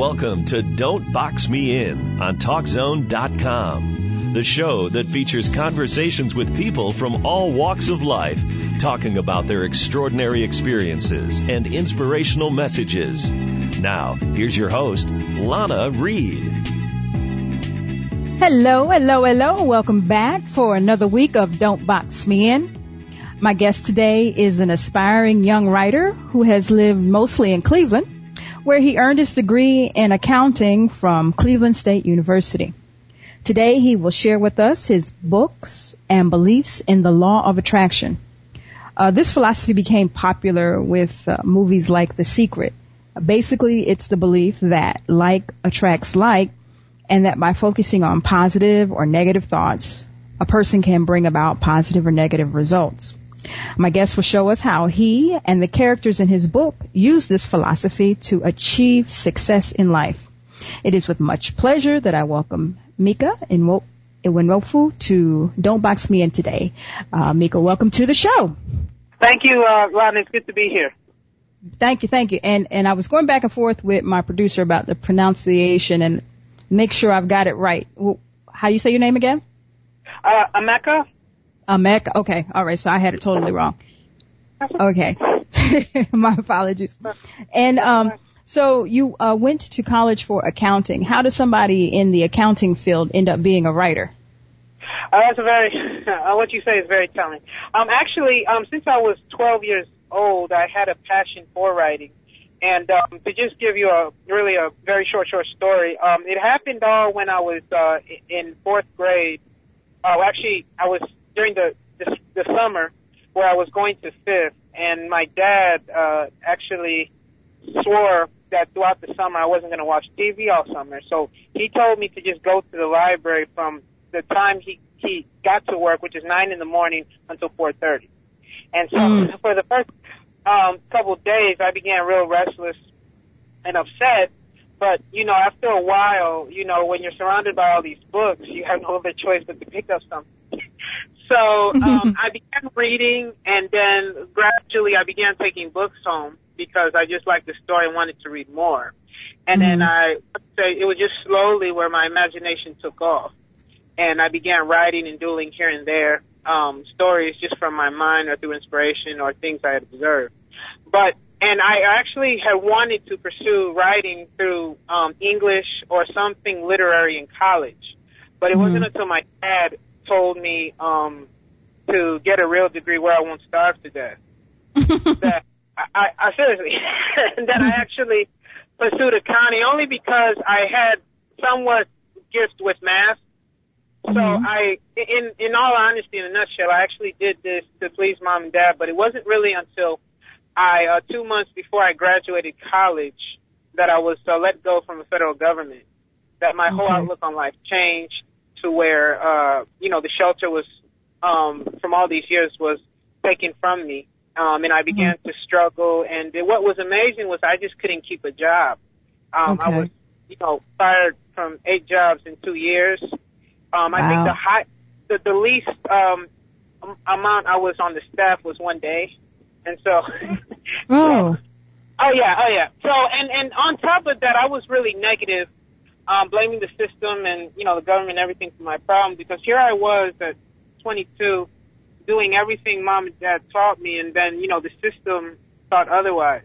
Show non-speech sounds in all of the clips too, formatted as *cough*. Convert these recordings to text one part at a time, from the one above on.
Welcome to Don't Box Me In on TalkZone.com, the show that features conversations with people from all walks of life, talking about their extraordinary experiences and inspirational messages. Now, here's your host, Lana Reed. Hello, hello, hello. Welcome back for another week of Don't Box Me In. My guest today is an aspiring young writer who has lived mostly in Cleveland where he earned his degree in accounting from Cleveland State University. Today he will share with us his books and beliefs in the law of attraction. Uh, this philosophy became popular with uh, movies like The Secret. Basically, it's the belief that like attracts like and that by focusing on positive or negative thoughts, a person can bring about positive or negative results. My guest will show us how he and the characters in his book use this philosophy to achieve success in life. It is with much pleasure that I welcome Mika Iwanofu to Don't Box Me In today. Uh, Mika, welcome to the show. Thank you, uh, Ron. It's good to be here. Thank you, thank you. And and I was going back and forth with my producer about the pronunciation and make sure I've got it right. How do you say your name again? Uh, A Mecca. Okay. All right. So I had it totally wrong. Okay. *laughs* My apologies. And, um, so you, uh, went to college for accounting. How does somebody in the accounting field end up being a writer? Uh, that's a very, uh, *laughs* what you say is very telling. Um, actually, um, since I was 12 years old, I had a passion for writing. And um, to just give you a really a very short, short story, um, it happened all when I was uh, in fourth grade. Oh, actually, I was during the, the the summer where I was going to fifth, and my dad uh, actually swore that throughout the summer I wasn't going to watch TV all summer. So he told me to just go to the library from the time he he got to work, which is nine in the morning, until four thirty. And so mm. *laughs* for the first um, couple of days, I began real restless and upset. But you know, after a while, you know, when you're surrounded by all these books, you have no other choice but to pick up something. So um, *laughs* I began reading, and then gradually I began taking books home because I just liked the story and wanted to read more. And mm-hmm. then I say it was just slowly where my imagination took off, and I began writing and doodling here and there um, stories just from my mind or through inspiration or things I had observed. But and I actually had wanted to pursue writing through um, English or something literary in college, but it mm-hmm. wasn't until my dad told me um, to get a real degree where I won't starve to death. *laughs* that I, I seriously, *laughs* that I actually pursued accounting only because I had somewhat gift with math. So mm-hmm. I, in in all honesty, in a nutshell, I actually did this to please mom and dad. But it wasn't really until I, uh, two months before I graduated college, that I was uh, let go from the federal government. That my okay. whole outlook on life changed to where uh, you know the shelter was um, from all these years was taken from me, um, and I began mm-hmm. to struggle. And what was amazing was I just couldn't keep a job. Um, okay. I was, you know, fired from eight jobs in two years. Um, I think the high, the, the least um, amount I was on the staff was one day, and so. *laughs* oh. Oh yeah, oh yeah. So and and on top of that, I was really negative um, blaming the system and you know the government and everything for my problem because here I was at 22 doing everything mom and dad taught me, and then you know the system thought otherwise,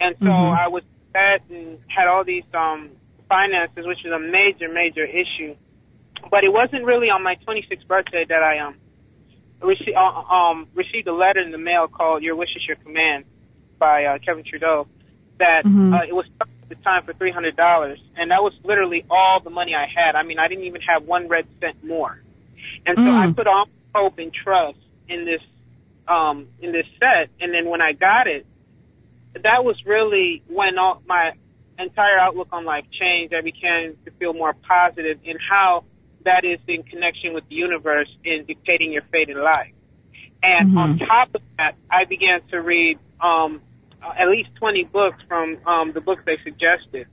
and so mm-hmm. I was fat and had all these um, finances, which is a major major issue. But it wasn't really on my 26th birthday that I um received uh, um received a letter in the mail called "Your Wish Is Your Command" by uh, Kevin Trudeau. That mm-hmm. uh, it was the time for three hundred dollars, and that was literally all the money I had. I mean, I didn't even have one red cent more, and so mm. I put all hope and trust in this um, in this set. And then when I got it, that was really when all my entire outlook on life changed. I began to feel more positive in how that is in connection with the universe in dictating your fate in life. And mm-hmm. on top of that, I began to read um, at least 20 books from um, the books they suggested.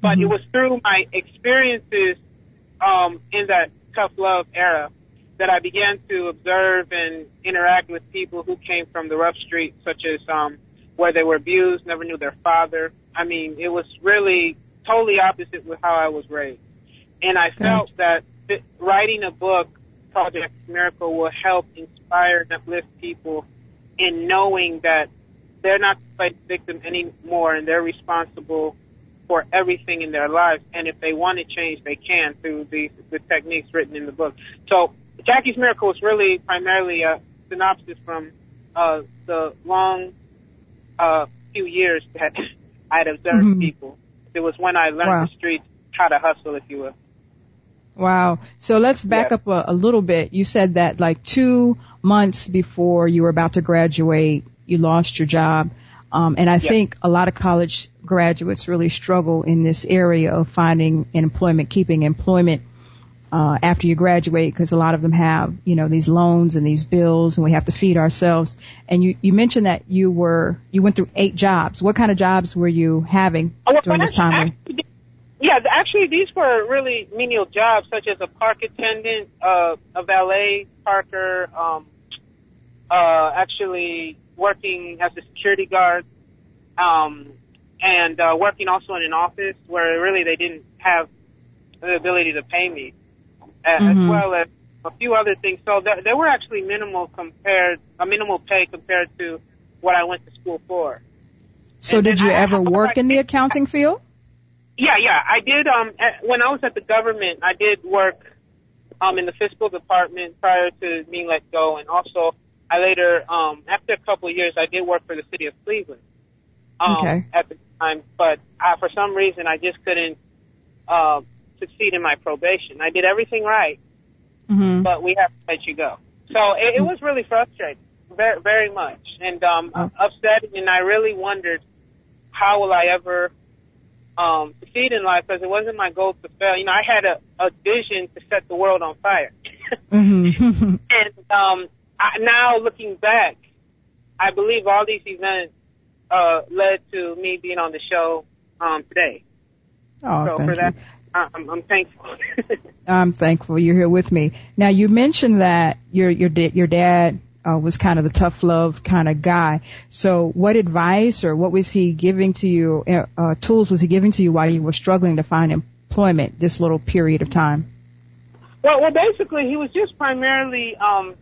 But mm-hmm. it was through my experiences um, in that tough love era that I began to observe and interact with people who came from the rough streets, such as um, where they were abused, never knew their father. I mean, it was really totally opposite with how I was raised. And I felt that writing a book, Project Miracle, will help inspire and uplift people in knowing that they're not the victim anymore and they're responsible for everything in their lives. And if they want to change, they can through the, the techniques written in the book. So Jackie's Miracle is really primarily a synopsis from uh, the long uh, few years that *laughs* I had observed mm-hmm. people. It was when I learned wow. the streets how to hustle, if you will. Wow. So let's back yeah. up a, a little bit. You said that like two months before you were about to graduate, you lost your job. Um, and I think a lot of college graduates really struggle in this area of finding employment, keeping employment uh, after you graduate because a lot of them have, you know, these loans and these bills and we have to feed ourselves. And you, you mentioned that you were, you went through eight jobs. What kind of jobs were you having oh, during this time? Actually, yeah, actually these were really menial jobs such as a park attendant, uh, a valet parker, um, uh, actually working as a security guard, um, and, uh, working also in an office where really they didn't have the ability to pay me mm-hmm. as well as a few other things. So th- they were actually minimal compared, a minimal pay compared to what I went to school for. So and did you I, ever work in the accounting field? Yeah, yeah, I did. Um, at, when I was at the government, I did work um in the fiscal department prior to being let go, and also I later, um, after a couple of years, I did work for the city of Cleveland. Um, okay. At the time, but I, for some reason, I just couldn't uh, succeed in my probation. I did everything right, mm-hmm. but we have to let you go. So it, it was really frustrating, very, very much, and um, oh. upsetting. And I really wondered how will I ever um, succeed in life because it wasn't my goal to fail. You know, I had a, a vision to set the world on fire. *laughs* mm-hmm. *laughs* and um, I, now looking back, I believe all these events uh, led to me being on the show um, today. Oh, so thank for that, I'm, I'm thankful. *laughs* I'm thankful you're here with me. Now you mentioned that your your your dad uh, was kind of the tough love kind of guy. So what advice or what was he giving to you? Uh, uh, tools was he giving to you while you were struggling to find employment this little period of time? Well, well, basically he was just primarily um,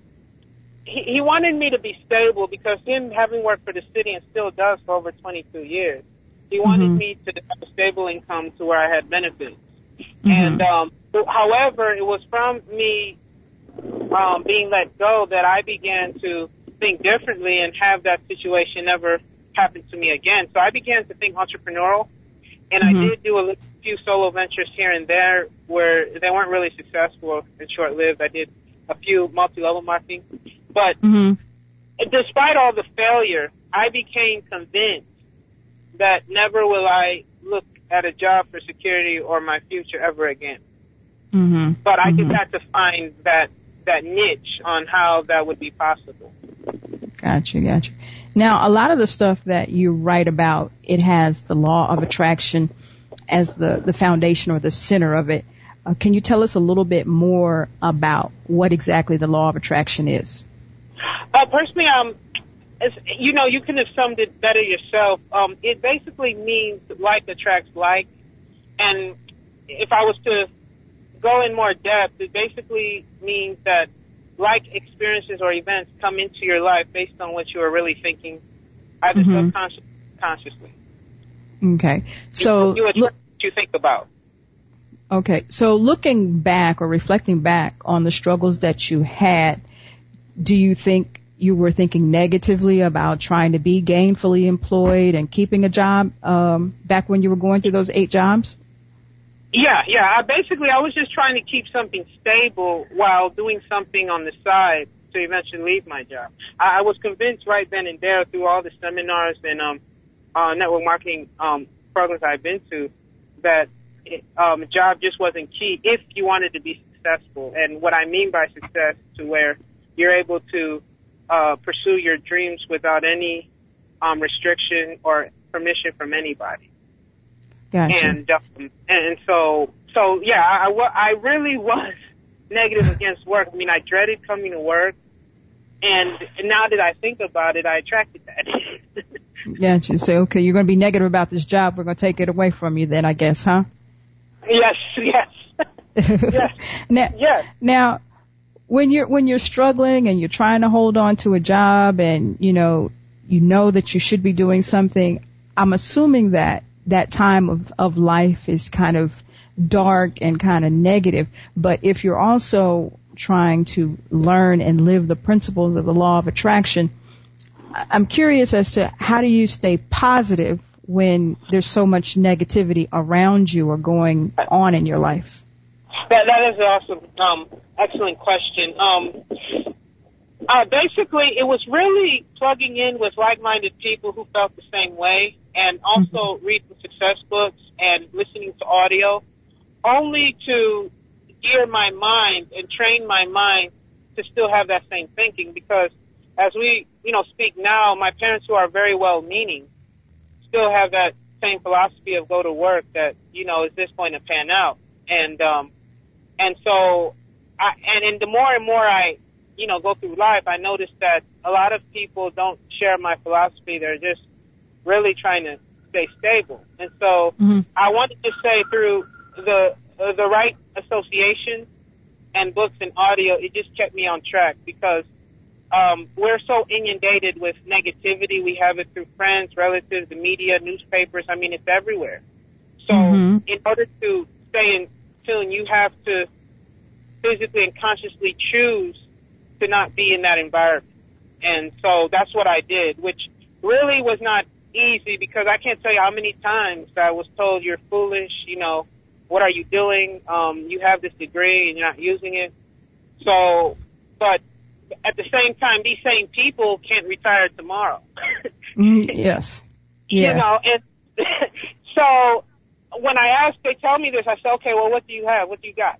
he, he wanted me to be stable because him having worked for the city and still does for over 22 years, he wanted mm-hmm. me to have a stable income to where I had benefits. Mm-hmm. And um, however, it was from me um, being let go that I began to think differently and have that situation never happen to me again. So I began to think entrepreneurial, and mm-hmm. I did do a few solo ventures here and there where they weren't really successful and short lived. I did a few multi level marketing, but mm-hmm. despite all the failure, I became convinced that never will I look at a job for security or my future ever again. Mm-hmm. But I mm-hmm. just had to find that that niche on how that would be possible. Gotcha, gotcha. Now, a lot of the stuff that you write about, it has the law of attraction as the the foundation or the center of it. Uh, can you tell us a little bit more about what exactly the law of attraction is? Uh, personally, um, as, you know, you can have summed it better yourself. Um, it basically means like attracts like, and if I was to go in more depth, it basically means that like experiences or events come into your life based on what you are really thinking, either mm-hmm. subconsciously consciously. Okay, so you, you, what you think about. Okay, so looking back or reflecting back on the struggles that you had, do you think you were thinking negatively about trying to be gainfully employed and keeping a job um, back when you were going through those eight jobs? Yeah, yeah. I basically, I was just trying to keep something stable while doing something on the side to eventually leave my job. I, I was convinced right then and there through all the seminars and um, uh, network marketing um, programs I've been to that it, um, a job just wasn't key if you wanted to be successful. And what I mean by success to where you're able to uh, pursue your dreams without any um, restriction or permission from anybody. Gotcha. And um, and so so yeah, I, I really was *laughs* negative against work. I mean, I dreaded coming to work, and now that I think about it, I attracted that. *laughs* Yeah, you say, okay, you're going to be negative about this job. We're going to take it away from you then, I guess, huh? Yes, yes. *laughs* yes. now, yes. now, when you're, when you're struggling and you're trying to hold on to a job and, you know, you know that you should be doing something, I'm assuming that that time of, of life is kind of dark and kind of negative. But if you're also trying to learn and live the principles of the law of attraction, I'm curious as to how do you stay positive when there's so much negativity around you or going on in your life? That that is awesome, um, excellent question. Um, uh, basically, it was really plugging in with like-minded people who felt the same way, and also mm-hmm. reading success books and listening to audio, only to gear my mind and train my mind to still have that same thinking. Because as we, you know, speak now, my parents who are very well-meaning still have that same philosophy of go to work that you know is this going to pan out, and um, and so, I, and and the more and more I you know, go through life, I noticed that a lot of people don't share my philosophy. They're just really trying to stay stable. And so mm-hmm. I wanted to say through the uh, the right association and books and audio, it just kept me on track because um, we're so inundated with negativity. We have it through friends, relatives, the media, newspapers. I mean, it's everywhere. So mm-hmm. in order to stay in tune, you have to physically and consciously choose to not be in that environment. And so that's what I did, which really was not easy because I can't tell you how many times I was told you're foolish, you know, what are you doing? Um, you have this degree and you're not using it. So, but at the same time, these same people can't retire tomorrow. *laughs* mm, yes. Yeah. You know, and *laughs* so when I ask, they tell me this, I say, okay, well, what do you have? What do you got?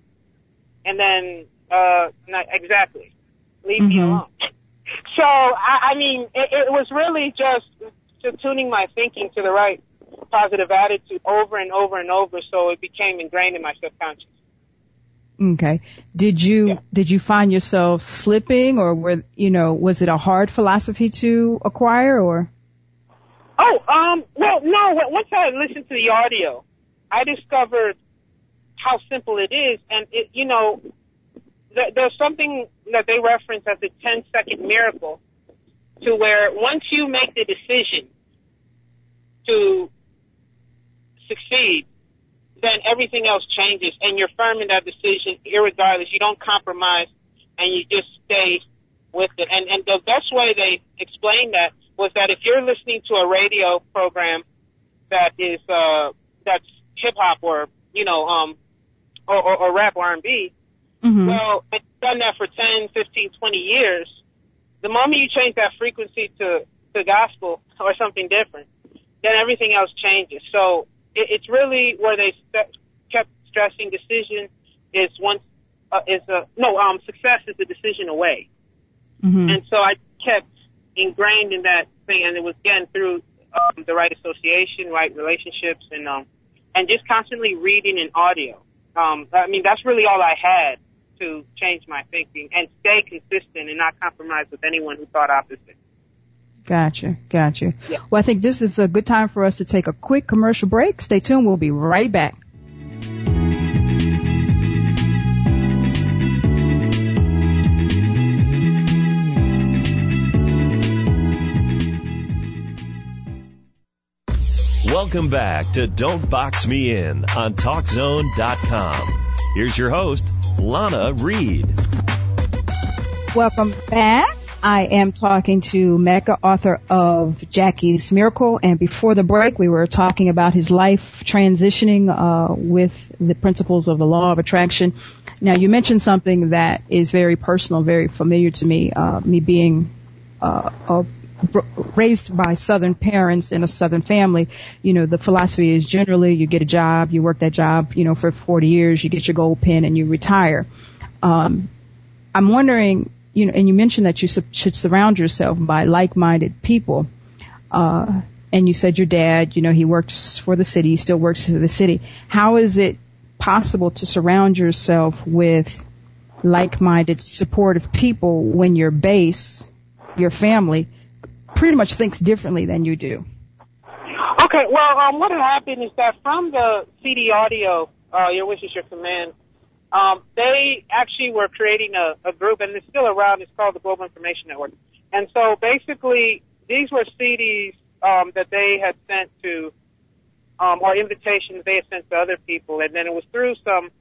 And then, uh, not exactly. Leave mm-hmm. me alone. So, I, I mean, it, it was really just to tuning my thinking to the right positive attitude over and over and over so it became ingrained in my subconscious. Okay. Did you yeah. did you find yourself slipping or were you know, was it a hard philosophy to acquire or Oh, um well no, once I listened to the audio, I discovered how simple it is and it you know there's something that they reference as a 10 second miracle to where once you make the decision to succeed, then everything else changes and you're firm in that decision irregardless. You don't compromise and you just stay with it. And, and the best way they explained that was that if you're listening to a radio program that is, uh, that's hip hop or, you know, um, or, or, or rap R&B, Mm-hmm. Well, it's done that for 10, 15, 20 years. The moment you change that frequency to, to gospel *laughs* or something different, then everything else changes. So it, it's really where they st- kept stressing decision is once, uh, is a, no, um, success is the decision away. Mm-hmm. And so I kept ingrained in that thing and it was again through um, the right association, right relationships and, um, and just constantly reading and audio. Um, I mean, that's really all I had to change my thinking and stay consistent and not compromise with anyone who thought opposite. Gotcha, gotcha. Yeah. Well, I think this is a good time for us to take a quick commercial break. Stay tuned. We'll be right back. Welcome back to Don't Box Me In on TalkZone.com. Here's your host, Lana Reed. Welcome back. I am talking to Mecca, author of Jackie's Miracle, and before the break, we were talking about his life transitioning uh, with the principles of the law of attraction. Now, you mentioned something that is very personal, very familiar to me. Uh, me being uh, a raised by Southern parents in a Southern family, you know, the philosophy is generally you get a job, you work that job, you know, for 40 years, you get your gold pin and you retire. Um, I'm wondering, you know, and you mentioned that you su- should surround yourself by like-minded people. Uh, and you said your dad, you know, he works for the city, he still works for the city. How is it possible to surround yourself with like-minded, supportive people when your base, your family, pretty much thinks differently than you do. Okay, well, um, what happened is that from the CD audio, uh, Your Wish is Your Command, um, they actually were creating a, a group, and it's still around. It's called the Global Information Network. And so basically, these were CDs um, that they had sent to, um, or invitations they had sent to other people, and then it was through some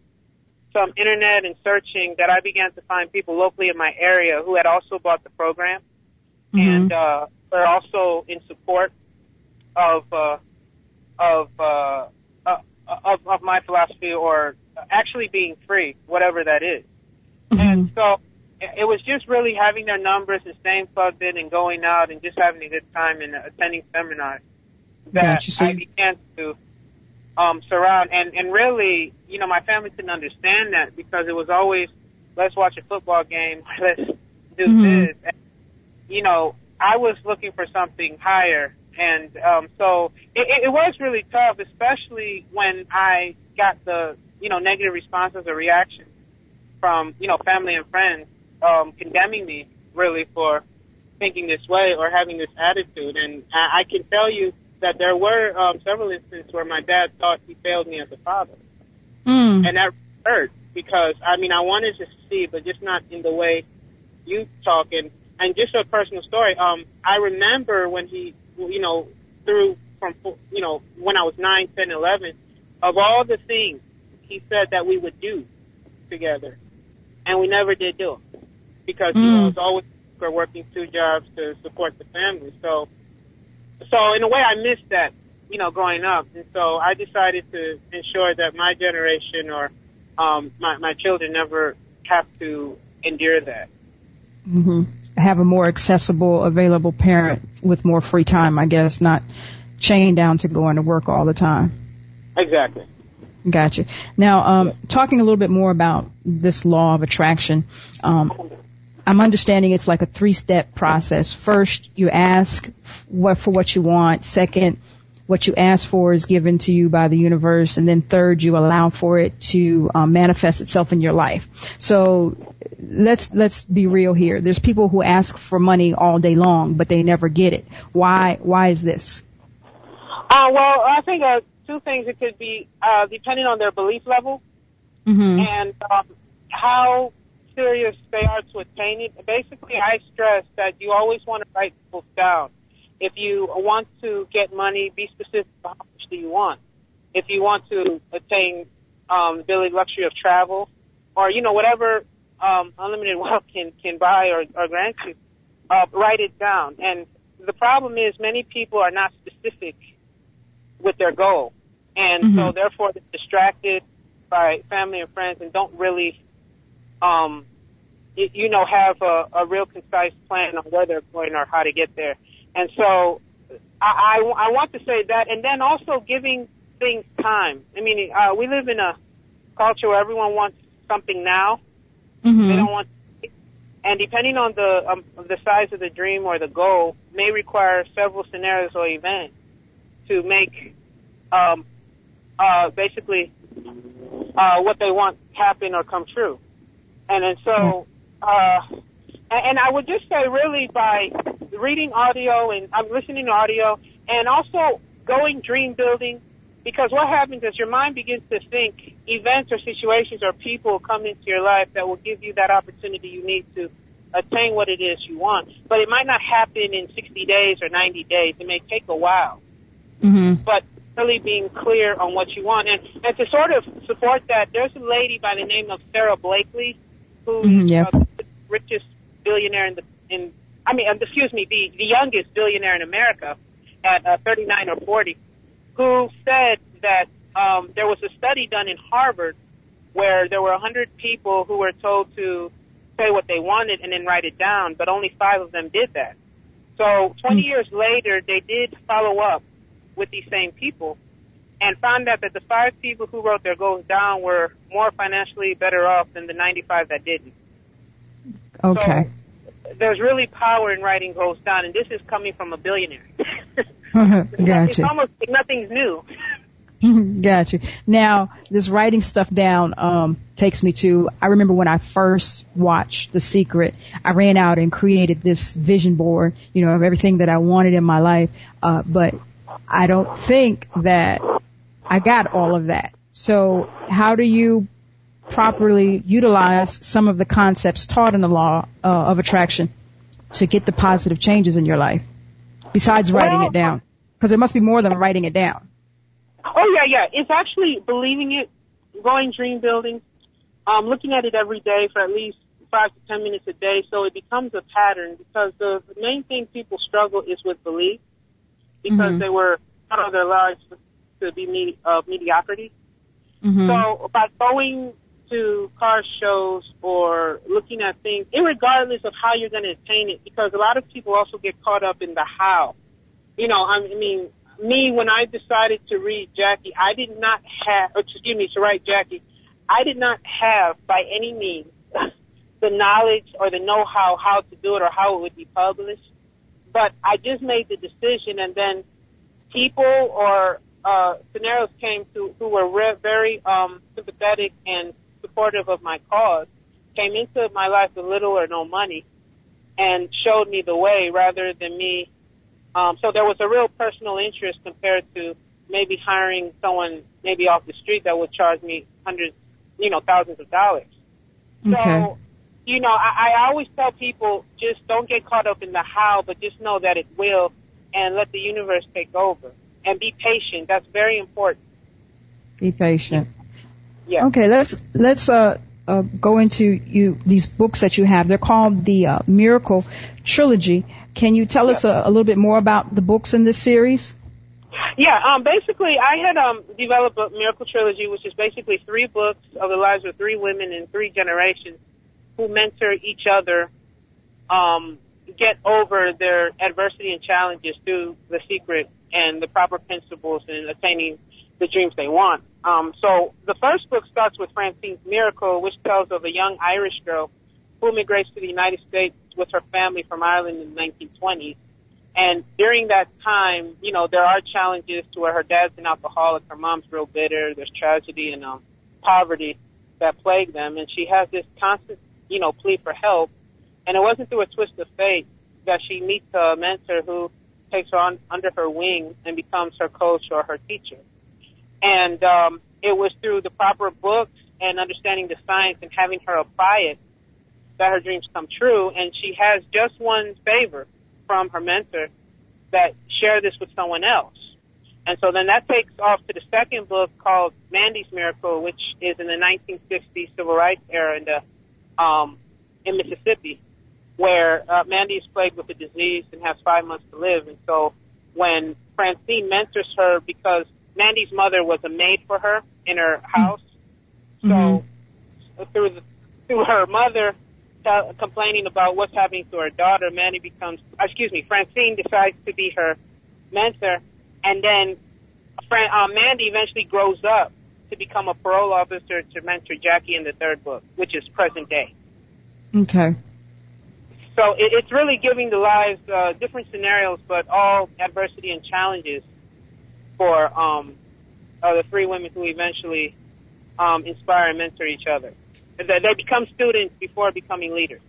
some internet and searching that I began to find people locally in my area who had also bought the program mm-hmm. and uh, were also in support of uh, of, uh, uh, of of my philosophy or actually being free, whatever that is. Mm-hmm. And so it was just really having their numbers and staying plugged in and going out and just having a good time and attending seminars that gotcha. I began to um, surround. And, and really, you know, my family couldn't understand that because it was always, let's watch a football game, *laughs* let's do mm-hmm. this. And, you know, I was looking for something higher. And um, so it, it was really tough, especially when I got the, you know, negative responses or reactions from, you know, family and friends um, condemning me really for thinking this way or having this attitude. And I, I can tell you that there were um, several instances where my dad thought he failed me as a father, mm. and that hurt because I mean I wanted to see, but just not in the way you talk. And and just a personal story. Um, I remember when he, you know, through from you know when I was nine, ten, eleven, of all the things he said that we would do together, and we never did do them because mm. you know, was always working two jobs to support the family. So, so in a way, I missed that, you know, growing up, and so I decided to ensure that my generation or um, my my children never have to endure that. Mm-hmm. Have a more accessible, available parent with more free time, I guess, not chained down to going to work all the time. Exactly. Gotcha. Now, um, talking a little bit more about this law of attraction, um, I'm understanding it's like a three step process. First, you ask what for what you want. Second, what you ask for is given to you by the universe. And then third, you allow for it to um, manifest itself in your life. So let's, let's be real here. There's people who ask for money all day long, but they never get it. Why, why is this? Uh, well, I think uh, two things. It could be uh, depending on their belief level mm-hmm. and um, how serious they are to attain it. Basically, I stress that you always want to write goals down. If you want to get money, be specific how much do you want. If you want to attain um, the ability, luxury of travel, or you know whatever um, unlimited *laughs* wealth can can buy or, or grant you, uh, write it down. And the problem is many people are not specific with their goal, and mm-hmm. so therefore they're distracted by family and friends and don't really um, you, you know, have a, a real concise plan on where they're going or how to get there. And so I, I, I want to say that, and then also giving things time. I mean, uh, we live in a culture where everyone wants something now. Mm-hmm. They don't want, and depending on the um, the size of the dream or the goal, may require several scenarios or events to make um, uh, basically uh, what they want happen or come true. And and so uh, and, and I would just say really by reading audio and I'm listening to audio and also going dream building because what happens is your mind begins to think events or situations or people come into your life that will give you that opportunity you need to attain what it is you want. But it might not happen in 60 days or 90 days. It may take a while. Mm-hmm. But really being clear on what you want. And, and to sort of support that, there's a lady by the name of Sara Blakely who mm-hmm, uh, the richest billionaire in the in I mean, uh, excuse me, the the youngest billionaire in America at uh, 39 or 40, who said that um, there was a study done in Harvard where there were 100 people who were told to say what they wanted and then write it down, but only five of them did that. So 20 mm-hmm. years later, they did follow up with these same people and found out that the five people who wrote their goals down were more financially better off than the 95 that didn't. Okay. So there's really power in writing goals down, and this is coming from a billionaire. *laughs* *laughs* gotcha. It's almost like nothing's new. *laughs* Got you. Now, this writing stuff down um, takes me to. I remember when I first watched The Secret. I ran out and created this vision board, you know, of everything that I wanted in my life. Uh, but I don't think that I got all of that. So, how do you properly utilize some of the concepts taught in the law uh, of attraction to get the positive changes in your life, besides writing it down? Because there must be more than writing it down. Oh yeah, yeah. It's actually believing it, going dream building, um, looking at it every day for at least five to ten minutes a day, so it becomes a pattern. Because the main thing people struggle is with belief, because mm-hmm. they were taught of their lives to be medi- uh, mediocrity. Mm-hmm. So by going to car shows or looking at things, regardless of how you're going to attain it, because a lot of people also get caught up in the how. You know, I mean, me, when I decided to read Jackie, I did not have, excuse me, to write Jackie, I did not have by any means *laughs* the knowledge or the know-how how to do it or how it would be published. But I just made the decision and then people or uh, scenarios came to who were re- very um, sympathetic and supportive of my cause came into my life with little or no money and showed me the way rather than me um, so there was a real personal interest compared to maybe hiring someone maybe off the street that would charge me hundreds, you know, thousands of dollars. Okay. So, you know, I, I always tell people just don't get caught up in the how, but just know that it will and let the universe take over and be patient. That's very important. Be patient. Yeah. Okay, let's let's uh, uh, go into you these books that you have. They're called the uh, Miracle Trilogy. Can you tell us a, a, little bit more about the books in this series? Yeah, um, basically, I had um, developed a miracle trilogy, which is basically three books of the lives of three women in three generations who mentor each other, um, get over their adversity and challenges through the secret and the proper principles in attaining the dreams they want. Um, so the first book starts with Francine's Miracle, which tells of a young Irish girl who immigrates to the United States with her family from Ireland in the 1920s. And during that time, you know, there are challenges to where her dad's an alcoholic, her mom's real bitter, there's tragedy and um, poverty that plague them, and she has this constant, you know, plea for help. And it wasn't through a twist of fate that she meets a mentor who takes her on under her wing and becomes her coach or her teacher. And um, it was through the proper books and understanding the science and having her apply it that her dreams come true. And she has just one favor from her mentor that share this with someone else. And so then that takes off to the second book called Mandy's Miracle, which is in the 1960s civil rights era in the um, in Mississippi, where uh, Mandy is plagued with a disease and has five months to live. And so when Francine mentors her, because Mandy's mother was a maid for her in her house, mm-hmm. so through the, through her mother, t- complaining about what's happening to her daughter, Mandy becomes, excuse me, Francine decides to be her mentor, and then Fran- uh, Mandy eventually grows up to become a parole officer to mentor Jackie in the third book, which is present day. Okay. So it, it's really giving the lives uh, different scenarios, but all adversity and challenges for um, uh, the three women who eventually um, inspire and mentor each other. They become students before becoming leaders.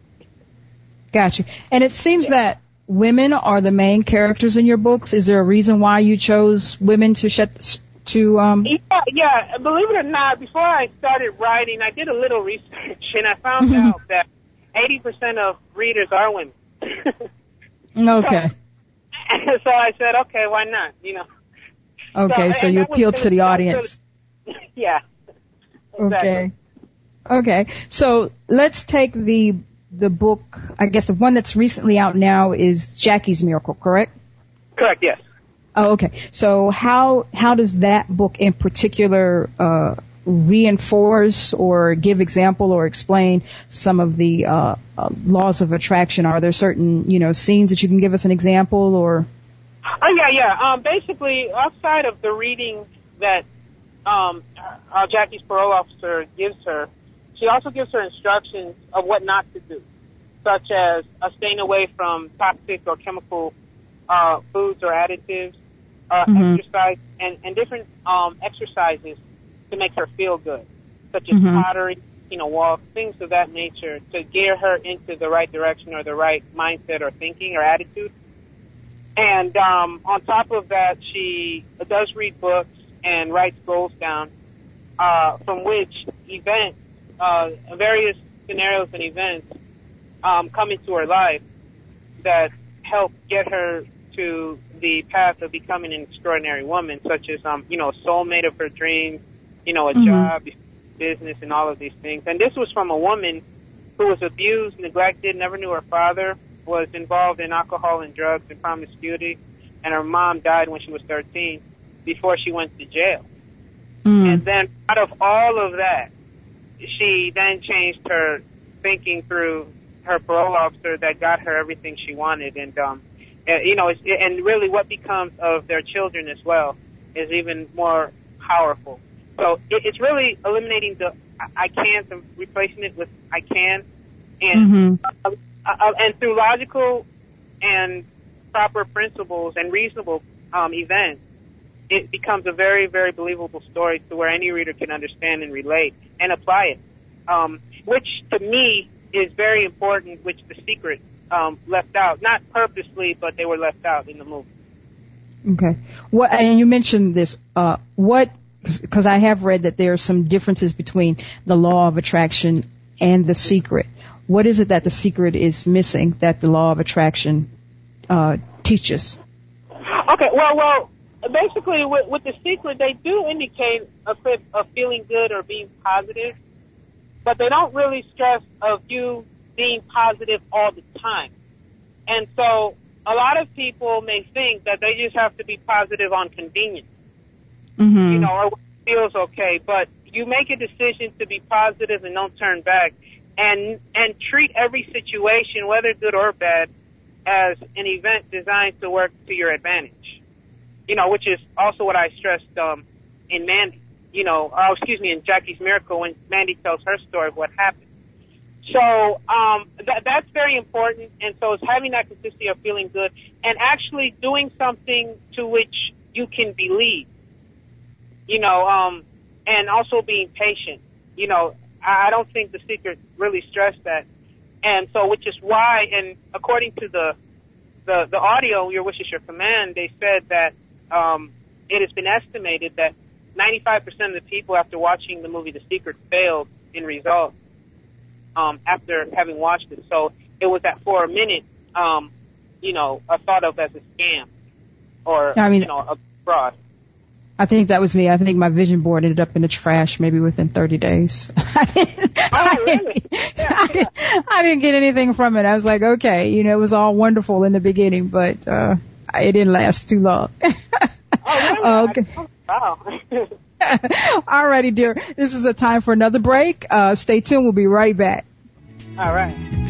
Gotcha. And it seems yeah. that women are the main characters in your books. Is there a reason why you chose women to shut to um yeah, yeah, believe it or not, before I started writing, I did a little research and I found mm-hmm. out that 80% of readers are women. *laughs* okay. So, *laughs* so, I said, okay, why not, you know. Okay, so, so you appealed to the audience. *laughs* yeah. Exactly. Okay. Okay, so let's take the the book. I guess the one that's recently out now is Jackie's Miracle, correct? Correct. Yes. Oh, okay. So how how does that book in particular uh, reinforce or give example or explain some of the uh, uh, laws of attraction? Are there certain you know scenes that you can give us an example or? Oh yeah, yeah. Um, basically, outside of the reading that um, uh, Jackie's parole officer gives her, she also gives her instructions of what not to do, such as uh, staying away from toxic or chemical uh, foods or additives, uh, Mhm. exercise, and, and different um, exercises to make her feel good, such as Mhm. pottery, you know, walks, things of that nature, to gear her into the right direction or the right mindset or thinking or attitude. And um, on top of that, she does read books and writes goals down, uh, from which events, uh, various scenarios and events um, come into her life that help get her to the path of becoming an extraordinary woman, such as, um, you know, a soulmate of her dreams, you know, a Mhm. job, business, and all of these things. And this was from a woman who was abused, neglected, never knew her father, was involved in alcohol and drugs and promiscuity, and her mom died when she was 13 before she went to jail. Mm. And then out of all of that, she then changed her thinking through her parole officer that got her everything she wanted. And, um, uh, you know, it's, and really what becomes of their children as well is even more powerful. So it, it's really eliminating the I- I can't and replacing it with I can. And, Mhm. Uh, uh, and through logical and proper principles and reasonable um, events, it becomes a very, very believable story to where any reader can understand and relate and apply it. Um, which to me is very important, which the secret um, left out, not purposely, but they were left out in the movie. Okay. What and you mentioned this. Uh, what? Because I have read that there are some differences between the law of attraction and the secret. What is it that the secret is missing that the law of attraction uh, teaches? Okay, well, well, basically with, with the secret, they do indicate a of feeling good or being positive, but they don't really stress of you being positive all the time. And so a lot of people may think that they just have to be positive on convenience, Mm-hmm. you know, or feels okay, but you make a decision to be positive and don't turn back and, and treat every situation, whether good or bad, as an event designed to work to your advantage. You know, which is also what I stressed um, in Mandy. You know, oh, excuse me, in Jackie's Miracle when Mandy tells her story of what happened. So um, that, that's very important, and so it's having that consistency of feeling good and actually doing something to which you can believe. You know, um, and also being patient. You know, I don't think the secret really stressed that, and so which is why, and according to the the the audio, your wish is your command, they said that um, it has been estimated that 95% of the people after watching the movie The Secret failed in results um, after having watched it. So it was that for a minute, um, you know, a thought of as a scam or I mean- you know a fraud. I think that was me. I think my vision board ended up in the trash maybe within 30 days. *laughs* I didn't, I, really? didn't, I, didn't, I didn't get anything from it. I was like, okay, you know, it was all wonderful in the beginning, but uh it didn't last too long. *laughs* Oh, really? okay. Wow. *laughs* Alrighty, dear. This is a time for another break. Uh, stay tuned. We'll be right back. All right.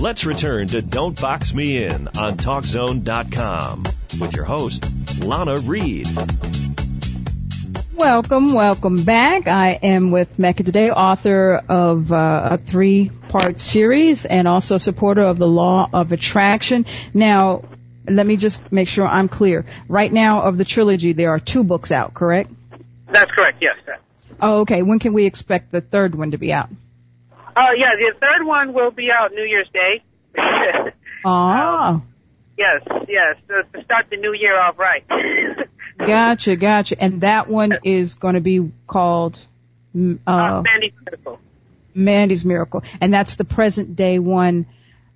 Let's return to Don't Box Me In on TalkZone.com with your host, Lana Reed. Welcome, welcome back. I am with Mecca today, author of uh, a three-part series and also supporter of the Law of Attraction. Now, let me just make sure I'm clear. Right now, of the trilogy, there are two books out, correct? That's correct. Yes. Sir. Oh, okay. When can we expect the third one to be out? Oh yeah, the third one will be out New Year's Day. *laughs* Ah, yes, yes, to, start the new year off right. *laughs* gotcha, gotcha. And that one is going to be called uh, uh, Sandy Critical. Mandy's Miracle, and that's the present day one.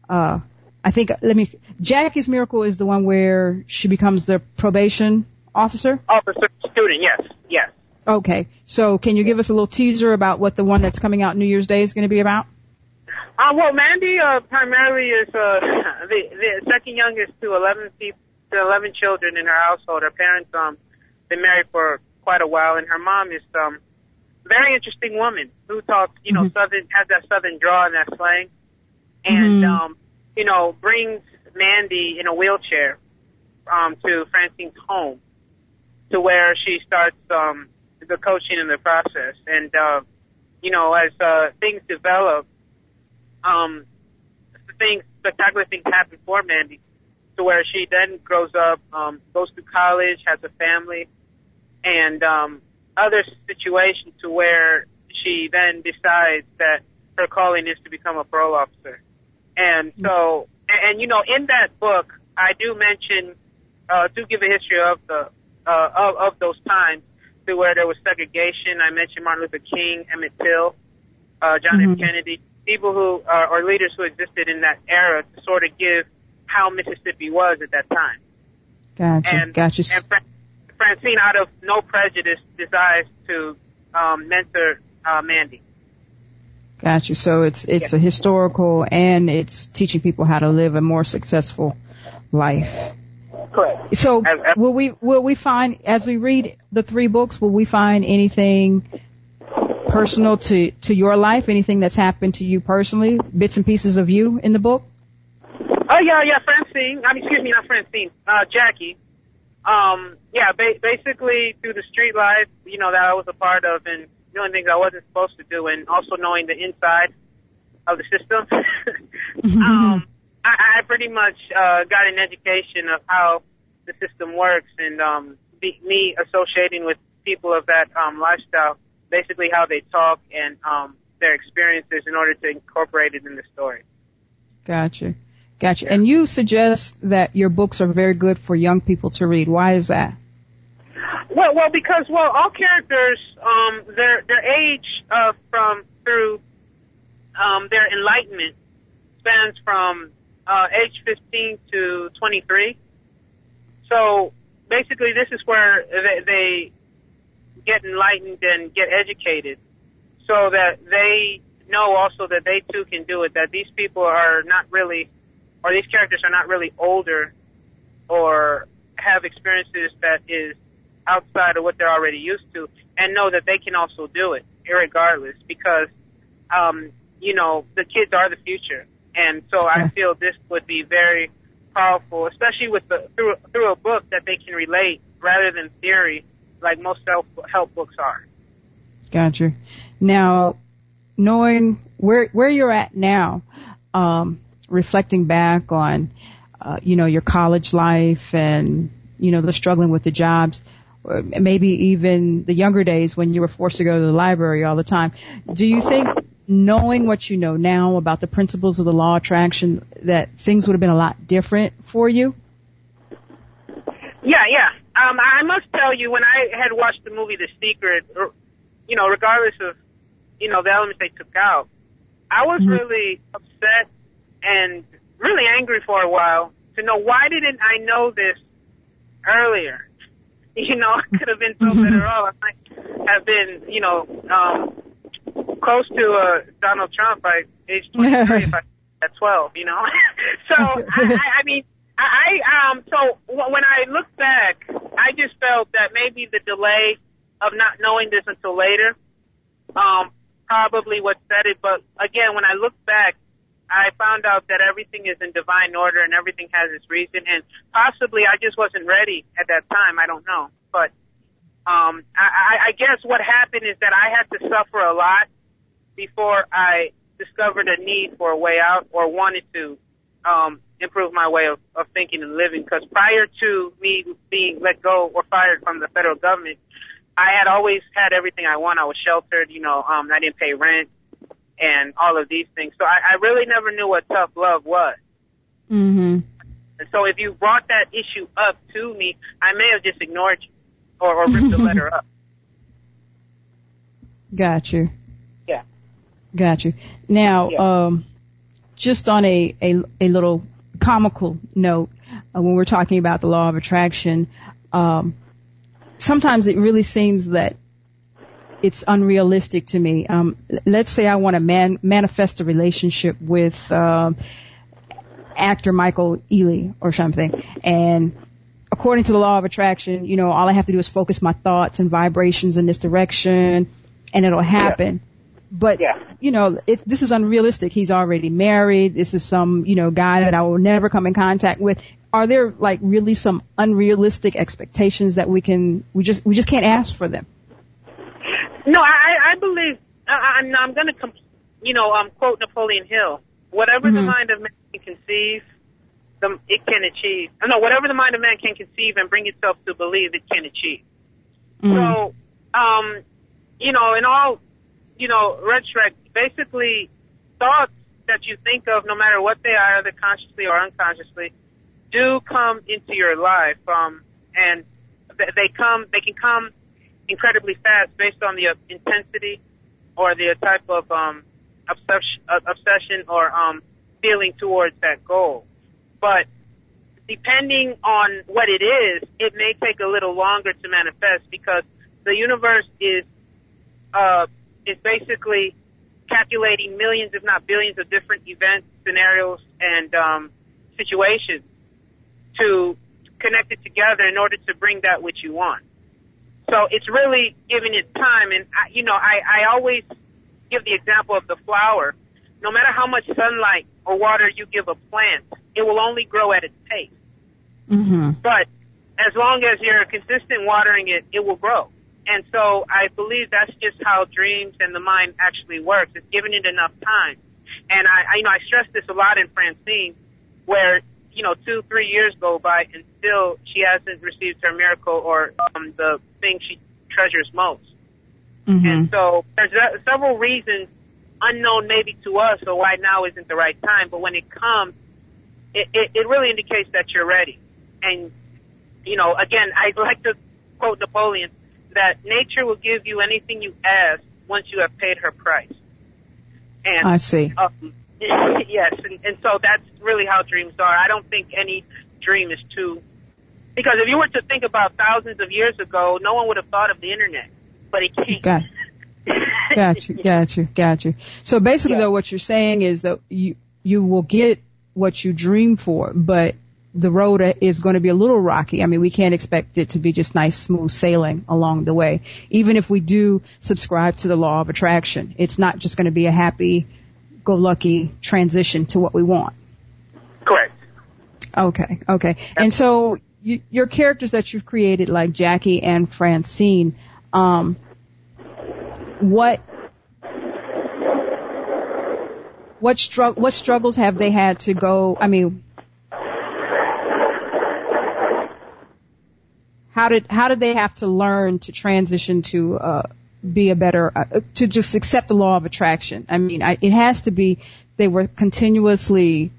Uh, I think. Let me. Jackie's Miracle is the one where she becomes the probation officer. Officer student. Yes, yes. Okay, so can you give us a little teaser about what the one that's coming out New Year's Day is going to be about? Uh, well, Mandy uh, primarily is uh, *laughs* the, the second youngest to 11 people, to 11 children in her household. Her parents um been married for quite a while, and her mom is um very interesting woman who talks, you know, Mhm. southern has that southern draw and that slang, and Mhm. um you know brings Mandy in a wheelchair um to Francine's home, to where she starts um the coaching in the process, and uh you know, as uh, things develop, um, things spectacular things happen for Mandy, to where she then grows up, um, goes to college, has a family, and um, other situations to where she then decides that her calling is to become a parole officer. And so, and, and you know, in that book, I do mention, uh, do give a history of the, uh, of, of those times to where there was segregation. I mentioned Martin Luther King, Emmett Till, uh, John mm-hmm. F. Kennedy, people who, uh, or leaders who existed in that era to sort of give how Mississippi was at that time. Gotcha. And, gotcha. And Francine, out of no prejudice, decides to um, mentor uh, Mandy. Gotcha. So it's it's yeah. a historical and it's teaching people how to live a more successful life. Correct. So will we will we find as we read the three books will we find anything personal to to your life? Anything that's happened to you personally? Bits and pieces of you in the book? Oh yeah, yeah, Francine. I mean, excuse me, not Francine. Uh, Jackie. Um, yeah, ba- basically through the street life, you know, that I was a part of, and doing things I wasn't supposed to do, and also knowing the inside of the system. *laughs* *laughs* um, I, I pretty much uh, got an education of how the system works, and um, be, me associating with people of that um, lifestyle, basically how they talk and um, their experiences in order to incorporate it in the story. Gotcha. Gotcha. Yeah. And you suggest that your books are very good for young people to read. Why is that? Well, well, because well, all characters, um, their their age uh, from through um, their enlightenment spans from uh, age 15 to 23. So basically, this is where they, they get enlightened and get educated, so that they know also that they too can do it. That these people are not really, or these characters are not really older, or have experiences that is outside of what they're already used to and know that they can also do it regardless because um you know the kids are the future and so I feel this would be very powerful especially with the through through a book that they can relate rather than theory like most self help books are gotcha now knowing where where you're at now um reflecting back on uh, you know your college life and you know the struggling with the jobs maybe even the younger days when you were forced to go to the library all the time. Do you think knowing what you know now about the principles of the law of attraction that things would have been a lot different for you? Yeah, yeah. Um, I must tell you, when I had watched the movie The Secret, you know, regardless of, you know, the elements they took out, I was mm-hmm. really upset and really angry for a while to know why didn't I know this earlier? *laughs* You know, I could have been so *laughs* better off. I might have been, you know, um, close to uh, Donald Trump by age *laughs* 23 if I, at 12, you know. *laughs* so, I, I mean, I, um, so when I look back, I just felt that maybe the delay of not knowing this until later, um, probably what said it. But again, when I look back, I found out that everything is in divine order and everything has its reason. And possibly I just wasn't ready at that time. I don't know. But um, I, I guess what happened is that I had to suffer a lot before I discovered a need for a way out or wanted to um, improve my way of, of thinking and living. Because prior to me being let go or fired from the federal government, I had always had everything I want. I was sheltered, you know, um, I didn't pay rent and all of these things. So I, I really never knew what tough love was. Mm-hmm. And so if you brought that issue up to me, I may have just ignored you or, or ripped the letter *laughs* up. Got you. Yeah. Got you. Now, yeah. um, just on a, a, a little comical note, uh, when we're talking about the law of attraction, um, sometimes it really seems that it's unrealistic to me. Um, let's say I want to man, manifest a relationship with uh, actor Michael Ealy or something, and according to the law of attraction, you know, all I have to do is focus my thoughts and vibrations in this direction, and it'll happen. Yeah. But yeah. you know, it, this is unrealistic. He's already married. This is some you know guy that I will never come in contact with. Are there like really some unrealistic expectations that we can we just we just can't ask for them? No, I, I believe I, I'm, I'm going to, comp- you know, um, quote Napoleon Hill. Whatever Mhm. the mind of man can conceive, the, it can achieve. No, whatever the mind of man can conceive and bring itself to believe, it can achieve. Mhm. So, um, you know, in all, you know, retrospect, basically, thoughts that you think of, no matter what they are, either consciously or unconsciously, do come into your life. Um, and they come, they can come incredibly fast based on the uh, intensity or the type of um, uh, obsession or um, feeling towards that goal. But depending on what it is, it may take a little longer to manifest because the universe is uh, is basically calculating millions, if not billions, of different events, scenarios, and um, situations to connect it together in order to bring that which you want. So it's really giving it time, and I, you know, I, I always give the example of the flower. No matter how much sunlight or water you give a plant, it will only grow at its pace. Mhm. But as long as you're consistent watering it, it will grow. And so I believe that's just how dreams and the mind actually works. It's giving it enough time. And I, I you know, I stress this a lot in Francine, where you know, two, three years go by and still she hasn't received her miracle or um, the thing she treasures most. Mhm. And so there's uh, several reasons unknown maybe to us or why now isn't the right time. But when it comes, it, it, it really indicates that you're ready. And, you know, again, I like to quote Napoleon that nature will give you anything you ask once you have paid her price. And I see. um, *laughs* yes, and, and so that's really how dreams are. I don't think any dream is too, because if you were to think about thousands of years ago, no one would have thought of the internet, but it came. Got got you, *laughs* got you, got you. So basically, Yeah. though, what you're saying is that you you will get what you dream for, but the road is going to be a little rocky. I mean, we can't expect it to be just nice, smooth sailing along the way. Even if we do subscribe to the law of attraction, it's not just going to be a happy, go lucky transition to what we want. Correct. Okay, okay. And so you, your characters that you've created, like Jackie and Francine, um, what what strugg- what struggles have they had to go? I mean, how did how did they have to learn to transition to uh, be a better uh, to just accept the law of attraction? I mean, I, it has to be they were continuously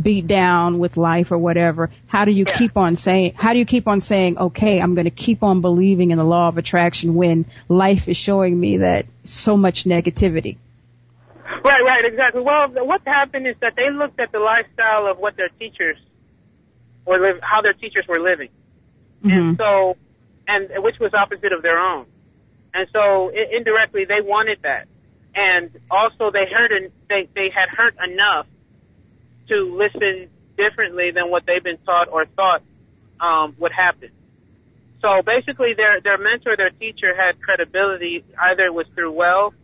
beat down with life or whatever. How do you Yeah. keep on saying? How do you keep on saying, okay, I'm going to keep on believing in the law of attraction when life is showing me that so much negativity? Right, right, exactly. Well, what happened is that they looked at the lifestyle of what their teachers were live, how their teachers were living, Mhm. and so, and which was opposite of their own, and so i- indirectly they wanted that, and also they heard en- they they had heard enough to listen differently than what they've been taught or thought um, would happen. So basically, their their mentor, their teacher, had credibility. Either it was through wealth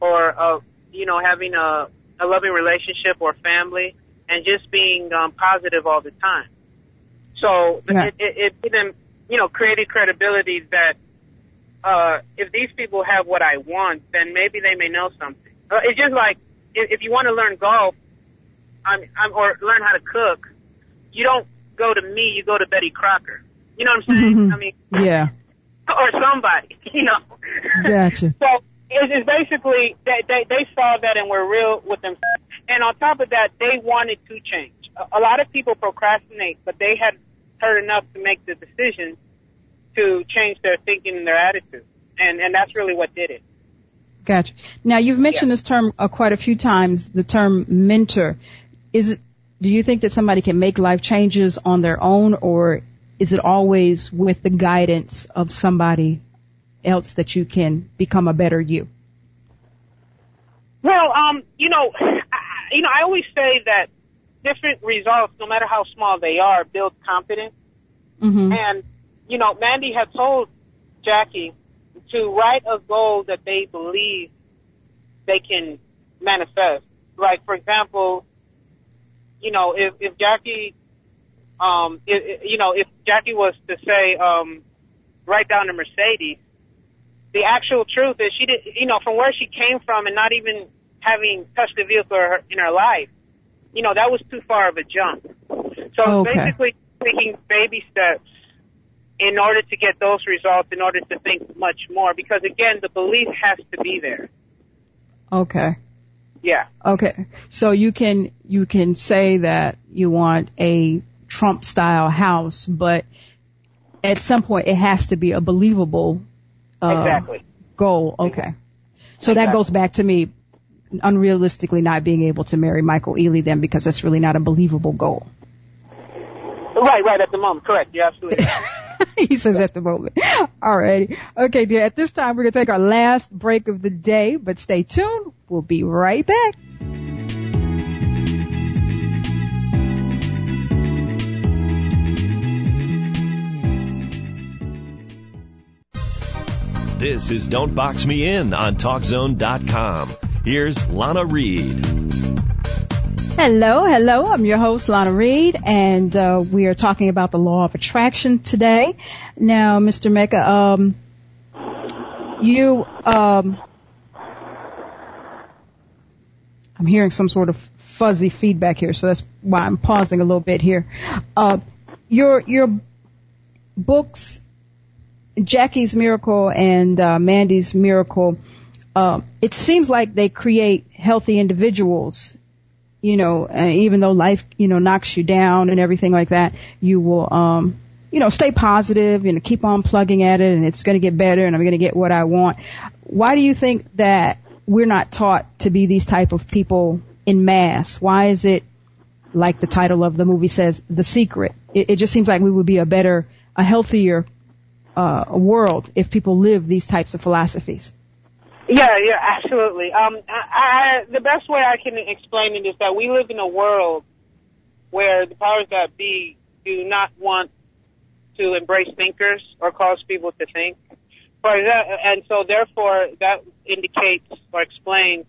or uh, you know having a, a loving relationship or family, and just being um, positive all the time. So Yeah. it, it, it you know, created credibility that uh, if these people have what I want, then maybe they may know something. Uh, it's just like if, if you want to learn golf, I'm, I'm, or learn how to cook, you don't go to me, you go to Betty Crocker. You know what I'm saying? Mhm. I mean, Yeah, *laughs* or somebody, *laughs* you know. Gotcha. *laughs* so it's, it's basically they, they they saw that and were real with themselves. And on top of that, they wanted to change. A, a lot of people procrastinate, but they had heard enough to make the decision to change their thinking and their attitude. And and that's really what did it. gotcha. Now you've mentioned this term uh, quite a few times. The term mentor. Is it? Do you think that somebody can make life changes on their own, or is it always with the guidance of somebody else that you can become a better you? Well, um, you know, I, you know, I always say that different results, no matter how small they are, build confidence. Mm-hmm. And, you know, Mandy had told Jackie to write a goal that they believe they can manifest. Like, for example, you know, if, if Jackie, um, if, you know, if Jackie was to say, um, write down a Mercedes, the actual truth is she did, you know, from where she came from and not even having touched a vehicle in her life, you know, that was too far of a jump. So okay. basically taking baby steps in order to get those results, in order to think much more, because again, the belief has to be there. Okay. Yeah. Okay. So you can, you can say that you want a Trump style house, but at some point it has to be a believable uh, exactly. goal. Okay. So exactly. that goes back to me unrealistically not being able to marry Michael Ealy then because that's really not a believable goal. Right, right, at the moment. Correct. You're absolutely *laughs* he says at the moment. Alrighty. Okay, dear. At this time, we're going to take our last break of the day, but stay tuned. We'll be right back. This is Don't Box Me In on TalkZone.com. Here's Lana Reed. Hello, hello. I'm your host, Lana Reed, and uh, we are talking about the law of attraction today. Now, Mr. Mecca, um, you, um, I'm hearing some sort of fuzzy feedback here, so that's why I'm pausing a little bit here. Uh, your your books Jackie's Miracle and uh, Mandy's Miracle, uh, it seems like they create healthy individuals. You know, uh, even though life, you know, knocks you down and everything like that, you will, um, you know, stay positive and keep on plugging at it and it's going to get better and I'm going to get what I want. Why do you think that we're not taught to be these type of people in mass? Why is it like the title of the movie says, The Secret? It, it just seems like we would be a better, a healthier uh, world if people live these types of philosophies. Yeah, yeah, absolutely. Um, I, I, the best way I can explain it is that we live in a world where the powers that be do not want to embrace thinkers or cause people to think. For that, and so therefore that indicates or explains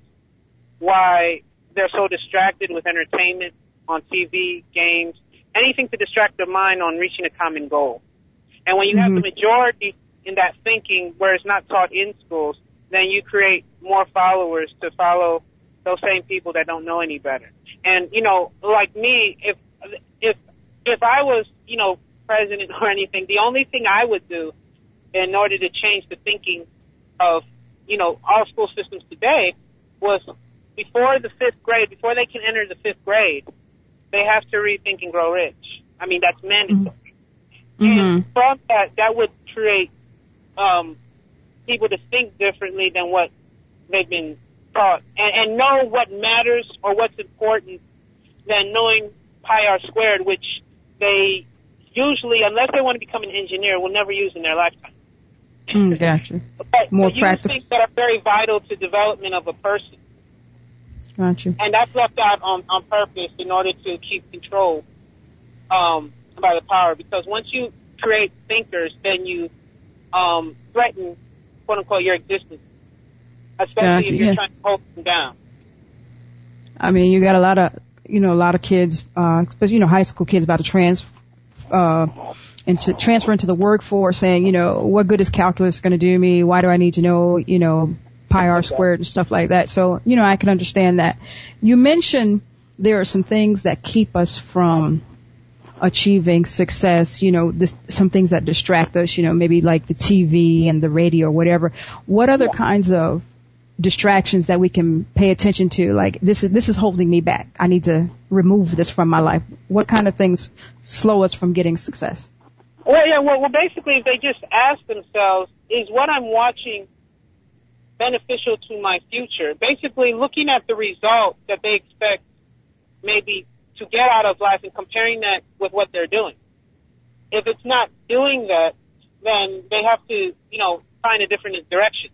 why they're so distracted with entertainment on TV, games, anything to distract their mind on reaching a common goal. And when you mm-hmm. have the mm-hmm. majority in that thinking where it's not taught in schools, then you create more followers to follow those same people that don't know any better. And, you know, like me, if, if, if I was, you know, president *laughs* or anything, the only thing I would do in order to change the thinking of, you know, all school systems today was before the fifth grade, before they can enter the fifth grade, they have to read Think and Grow Rich. I mean, that's mandatory. Mm-hmm. Mm-hmm. And from that, that would create um, people to think differently than what they've been taught, and, and know what matters or what's important than knowing pi r squared, which they usually, unless they want to become an engineer, will never use in their lifetime. Mm, gotcha. but, More but practical. things that are very vital to development of a person. Gotcha. And that's left out on, on purpose in order to keep control. Um, by the power because once you create thinkers, then you um, threaten, quote unquote, your existence, especially gotcha, if you're yeah. trying to hold them down. I mean, you got a lot of, you know, a lot of kids, uh, especially, you know, high school kids about to trans, uh, into transfer into the workforce saying, you know, what good is calculus going to do me? Why do I need to know, you know, pi r squared and stuff like that? So, you know, I can understand that. You mentioned there are some things that keep us from achieving success, you know, this, some things that distract us, you know, maybe like the TV and the radio or whatever. What other yeah. kinds of distractions that we can pay attention to? Like this is, this is holding me back. I need to remove this from my life. What kind of things slow us from getting success? Well, yeah, well, well basically if they just ask themselves, is what I'm watching beneficial to my future? Basically looking at the result that they expect maybe to get out of life and comparing that with what they're doing. If it's not doing that, then they have to, you know, find a different direction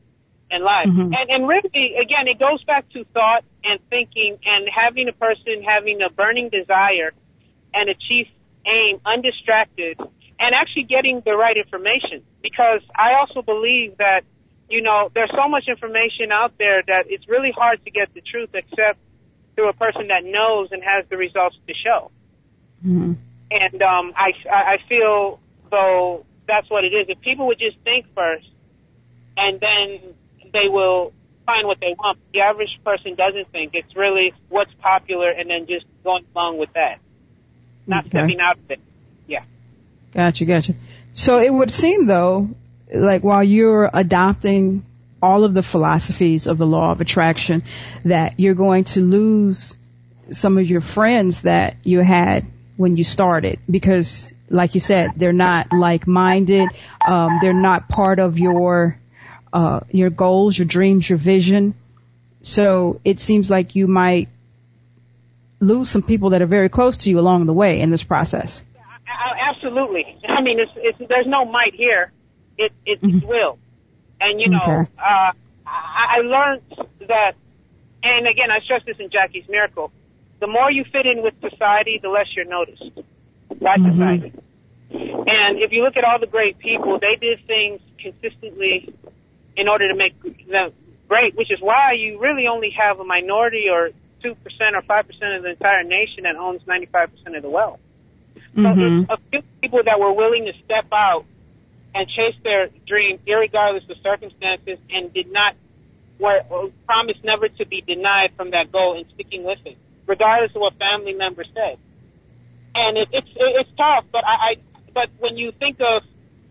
in life. Mm-hmm. And, and really, again, it goes back to thought and thinking and having a person having a burning desire and a chief aim, undistracted, and actually getting the right information. Because I also believe that, you know, there's so much information out there that it's really hard to get the truth except through a person that knows and has the results to show. Mm-hmm. And um, I, I feel though that's what it is. If people would just think first and then they will find what they want. The average person doesn't think. It's really what's popular and then just going along with that. Not Okay. stepping out of it. Yeah. Gotcha, gotcha. So it would seem though, like while you're adopting all of the philosophies of the law of attraction, that you're going to lose some of your friends that you had when you started because like you said, they're not like-minded, um, they're not part of your, uh, your goals, your dreams, your vision. So it seems like you might lose some people that are very close to you along the way in this process. Absolutely. I mean, it's, it's, there's no might here. It, it's Mhm. will. And you know, Okay. uh, I, I learned that, and again, I stress this in Jackie's Miracle. The more you fit in with society, the less you're noticed by Mhm. society. And if you look at all the great people, they did things consistently in order to make them great, which is why you really only have a minority or 2% or 5% of the entire nation that owns 95% of the wealth. So Mhm. it's a few people that were willing to step out and chase their dream, irregardless of circumstances, and did not were promised never to be denied from that goal and sticking with it, regardless of what family members said. And it, it's it, it's tough, but I, I but when you think of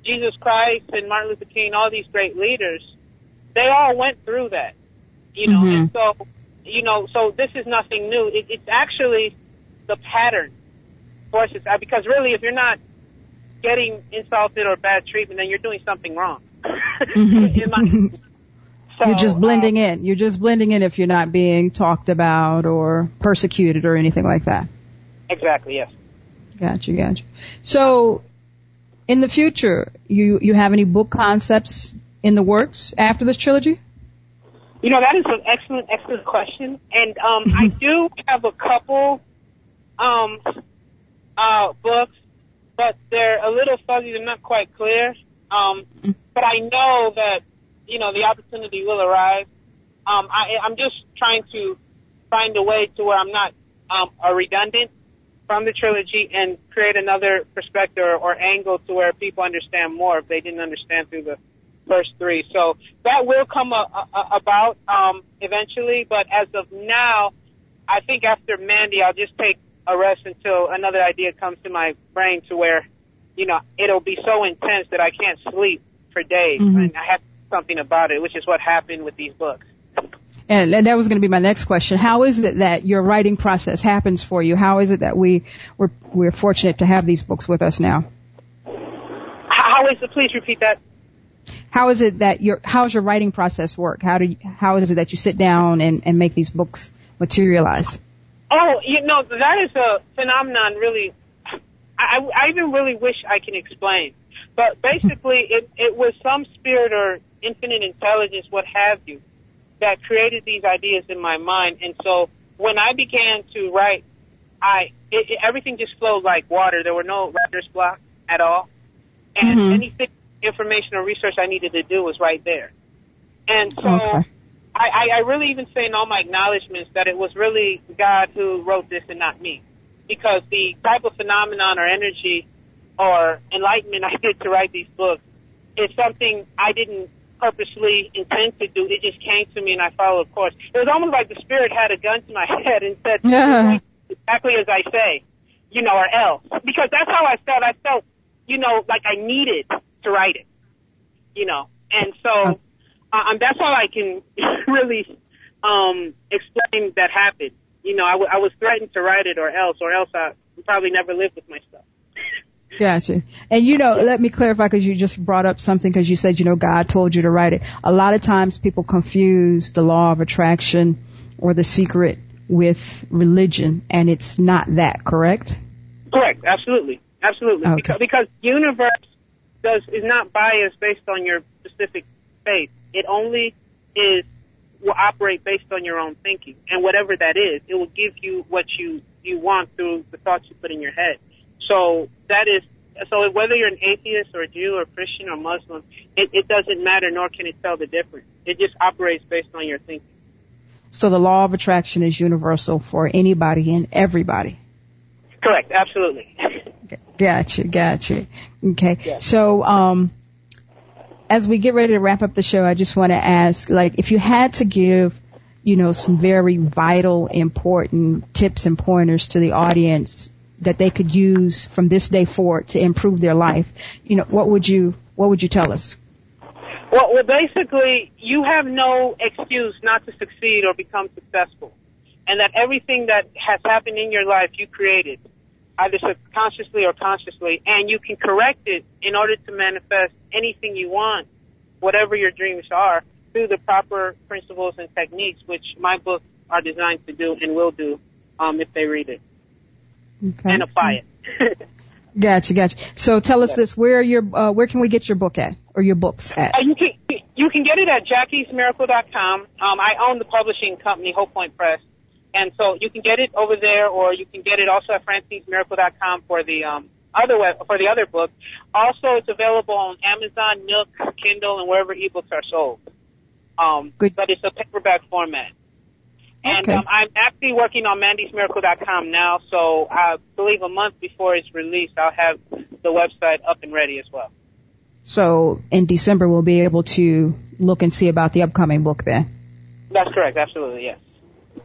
Jesus Christ and Martin Luther King, all these great leaders, they all went through that, you know. And so, you know, so this is nothing new. It, it's actually the pattern for us, uh, because really, if you're not getting insulted or bad treatment, then you're doing something wrong. *laughs* My- *laughs* so, you're just blending uh, in. You're just blending in if you're not being talked about or persecuted or anything like that. exactly, yes. Gotcha, gotcha. So, in the future, you you have any book concepts in the works after this trilogy? You know, that is an excellent, excellent question. And um, I *laughs* do have a couple um, uh, books, but they're a little fuzzy. They're not quite clear. Um, but I know that, you know, the opportunity will arise. Um, I, I'm just trying to find a way to where I'm not um, a redundant from the trilogy and create another perspective or, or angle to where people understand more if they didn't understand through the first three. So that will come a, a, about um, eventually, but as of now, I think after Mandy, I'll just take a rest until another idea comes to my brain to where, you know, it'll be so intense that I can't sleep for days, Mhm. and I have something about it, which is what happened with these books. And, and that was going to be my next question. How is it that your writing process happens for you? How is it that we we're, we're fortunate to have these books with us now? How is it? Please repeat that. How is it that your how's your writing process work? How do you, how is it that you sit down and, and make these books materialize? Oh, you know, that is a phenomenon really, I, I even really wish I can explain. But basically, it, it was some spirit or infinite intelligence, what have you, that created these ideas in my mind. And so when I began to write, I, it, it, everything just flowed like water. There were no writer's block at all. And Mhm. anything, information or research I needed to do was right there. And so, Okay. I, I, I really even say in all my acknowledgments that it was really God who wrote this and not me. Because the type of phenomenon or energy or enlightenment I did to write these books is something I didn't purposely intend to do. It just came to me and I followed course. It was almost like the spirit had a gun to my *laughs* head and said, Yeah. exactly as I say, you know, or else. Because that's how I felt. I felt, you know, like I needed to write it, you know. And so, um, that's all I can *laughs* really um, explain that happened. You know, I, w- I was threatened to write it or else, or else I probably never lived with myself. Gotcha. And you know, let me clarify because you just brought up something because you said, you know, God told you to write it. A lot of times people confuse the law of attraction or the secret with religion and it's not that, correct? Correct. Absolutely. Absolutely. Okay. Because, because universe does is not biased based on your specific faith. It only is will operate based on your own thinking, and whatever that is, it will give you what you you want through the thoughts you put in your head. So that is so whether you're an atheist or a Jew or Christian or Muslim, it, it doesn't matter, nor can it tell the difference. It just operates based on your thinking. So the law of attraction is universal for anybody and everybody. Correct. Absolutely. Gotcha, gotcha. Okay. Yes. So, um, as we get ready to wrap up the show, I just want to ask, like, if you had to give, you know, some very vital, important tips and pointers to the audience that they could use from this day forward to improve their life, you know, what would you, what would you tell us? Well, well, basically, you have no excuse not to succeed or become successful. And that everything that has happened in your life, you created, either subconsciously or consciously, and you can correct it in order to manifest anything you want, whatever your dreams are, through the proper principles and techniques, which my books are designed to do and will do um, if they read it okay. and apply it. *laughs* Gotcha, gotcha. So tell us this: where your uh, where can we get your book at or your books at? Uh, you can you can get it at jackiesmiracle.com. Um, I own the publishing company Hope Point Press, and so you can get it over there, or you can get it also at francinesmiracle.com for the um, other web, for the other book. Also, it's available on Amazon, Nook, Kindle, and wherever ebooks are sold. Um, Good. But it's a paperback format. And Okay. um, I'm actually working on mandysmiracle.com now, so I believe a month before it's released, I'll have the website up and ready as well. So in December we'll be able to look and see about the upcoming book then. That's correct, absolutely, yes.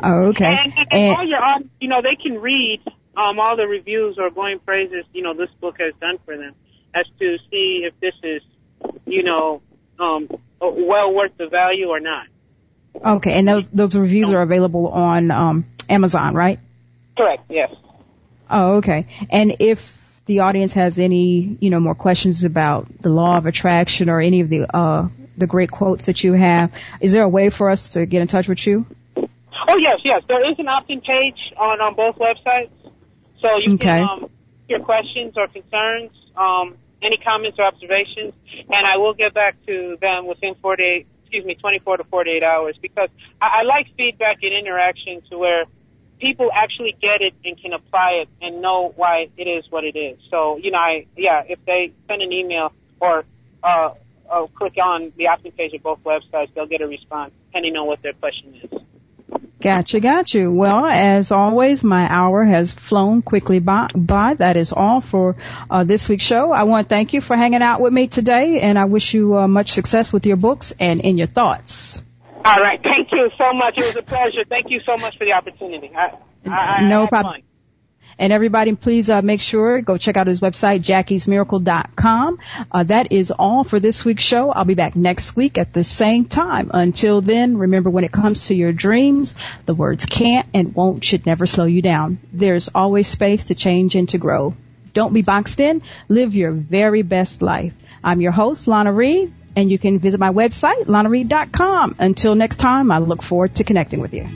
Oh, okay. And, and, and all your, audience, you know, they can read um, all the reviews or glowing praises, you know, this book has done for them as to see if this is, you know, um, well worth the value or not. okay, and those those reviews are available on um, Amazon, right? Correct, yes. Oh, okay. And if the audience has any, you know, more questions about the law of attraction or any of the uh the great quotes that you have, is there a way for us to get in touch with you? Oh yes, yes. There is an opt-in page on on both websites, so you Okay. can um, your questions or concerns, um, any comments or observations, and I will get back to them within 48, excuse me, 24 to 48 hours because I, I like feedback and interaction to where people actually get it and can apply it and know why it is what it is. So you know, I yeah, if they send an email or uh, uh, click on the opt-in page of both websites, they'll get a response depending on what their question is. Gotcha, gotcha. Well, as always, my hour has flown quickly by. by. That is all for uh, this week's show. I want to thank you for hanging out with me today, and I wish you uh, much success with your books and in your thoughts. All right. Thank you so much. It was a pleasure. Thank you so much for the opportunity. I, I, I No had problem. fun. And everybody, please uh, make sure go check out his website, jackiesmiracle.com. Uh, that is all for this week's show. I'll be back next week at the same time. Until then, remember when it comes to your dreams, the words can't and won't should never slow you down. There's always space to change and to grow. Don't be boxed in. Live your very best life. I'm your host, Lana Reed, and you can visit my website, lanareed.com. Until next time, I look forward to connecting with you.